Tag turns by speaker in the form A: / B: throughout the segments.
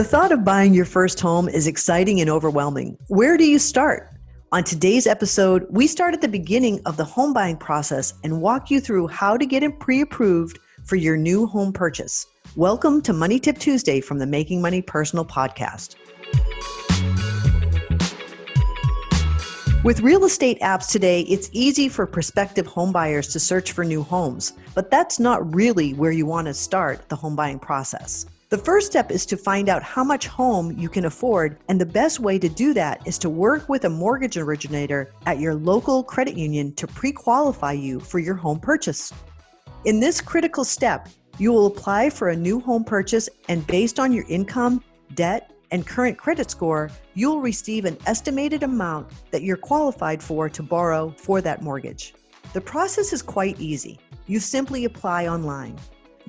A: The thought of buying your first home is exciting and overwhelming. Where do you start? On today's episode, we start at the beginning of the home buying process and walk you through how to get it pre approved for your new home purchase. Welcome to Money Tip Tuesday from the Making Money Personal podcast. With real estate apps today, it's easy for prospective homebuyers to search for new homes, but that's not really where you want to start the home buying process. The first step is to find out how much home you can afford, and the best way to do that is to work with a mortgage originator at your local credit union to pre qualify you for your home purchase. In this critical step, you will apply for a new home purchase, and based on your income, debt, and current credit score, you'll receive an estimated amount that you're qualified for to borrow for that mortgage. The process is quite easy. You simply apply online.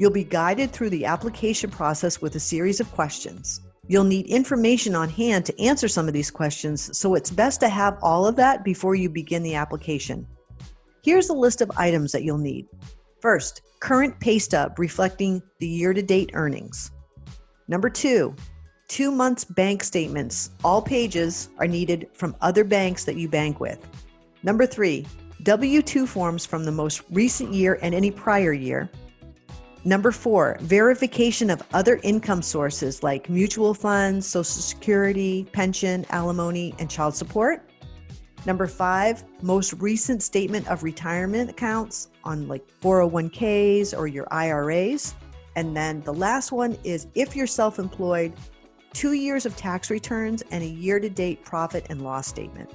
A: You'll be guided through the application process with a series of questions. You'll need information on hand to answer some of these questions, so it's best to have all of that before you begin the application. Here's a list of items that you'll need. First, current pay stub reflecting the year to date earnings. Number two, two months bank statements. All pages are needed from other banks that you bank with. Number three, W 2 forms from the most recent year and any prior year. Number four, verification of other income sources like mutual funds, Social Security, pension, alimony, and child support. Number five, most recent statement of retirement accounts on like 401ks or your IRAs. And then the last one is if you're self employed, two years of tax returns, and a year to date profit and loss statement.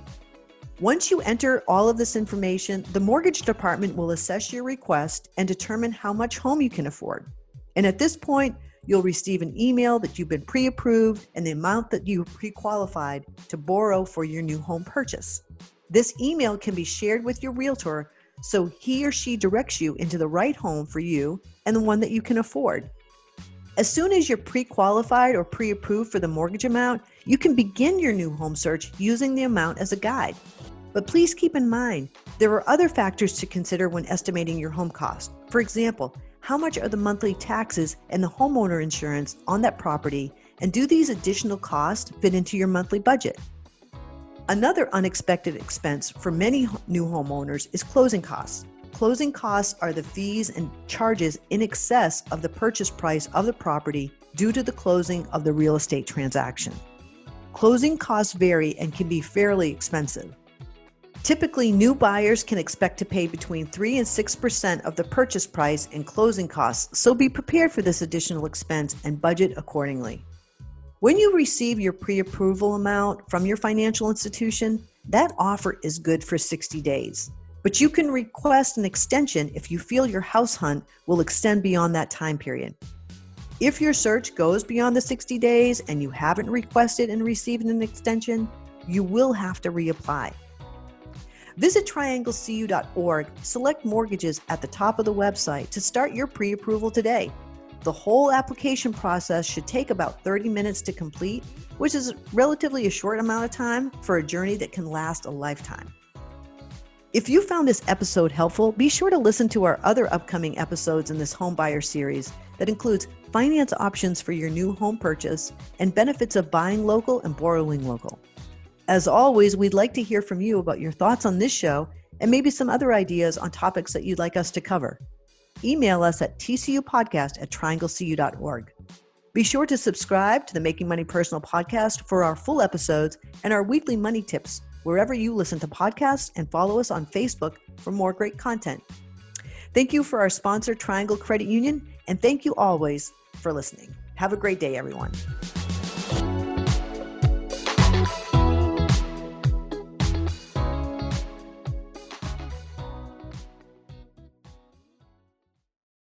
A: Once you enter all of this information, the mortgage department will assess your request and determine how much home you can afford. And at this point, you'll receive an email that you've been pre approved and the amount that you pre qualified to borrow for your new home purchase. This email can be shared with your realtor so he or she directs you into the right home for you and the one that you can afford. As soon as you're pre qualified or pre approved for the mortgage amount, you can begin your new home search using the amount as a guide. But please keep in mind, there are other factors to consider when estimating your home cost. For example, how much are the monthly taxes and the homeowner insurance on that property, and do these additional costs fit into your monthly budget? Another unexpected expense for many new homeowners is closing costs. Closing costs are the fees and charges in excess of the purchase price of the property due to the closing of the real estate transaction. Closing costs vary and can be fairly expensive. Typically, new buyers can expect to pay between 3 and 6% of the purchase price in closing costs, so be prepared for this additional expense and budget accordingly. When you receive your pre approval amount from your financial institution, that offer is good for 60 days. But you can request an extension if you feel your house hunt will extend beyond that time period. If your search goes beyond the 60 days and you haven't requested and received an extension, you will have to reapply. Visit trianglecu.org, select mortgages at the top of the website to start your pre approval today. The whole application process should take about 30 minutes to complete, which is relatively a short amount of time for a journey that can last a lifetime. If you found this episode helpful, be sure to listen to our other upcoming episodes in this homebuyer series that includes finance options for your new home purchase and benefits of buying local and borrowing local. As always, we'd like to hear from you about your thoughts on this show and maybe some other ideas on topics that you'd like us to cover. Email us at tcupodcast at trianglecu.org. Be sure to subscribe to the Making Money Personal podcast for our full episodes and our weekly money tips wherever you listen to podcasts and follow us on Facebook for more great content. Thank you for our sponsor, Triangle Credit Union, and thank you always for listening. Have a great day, everyone.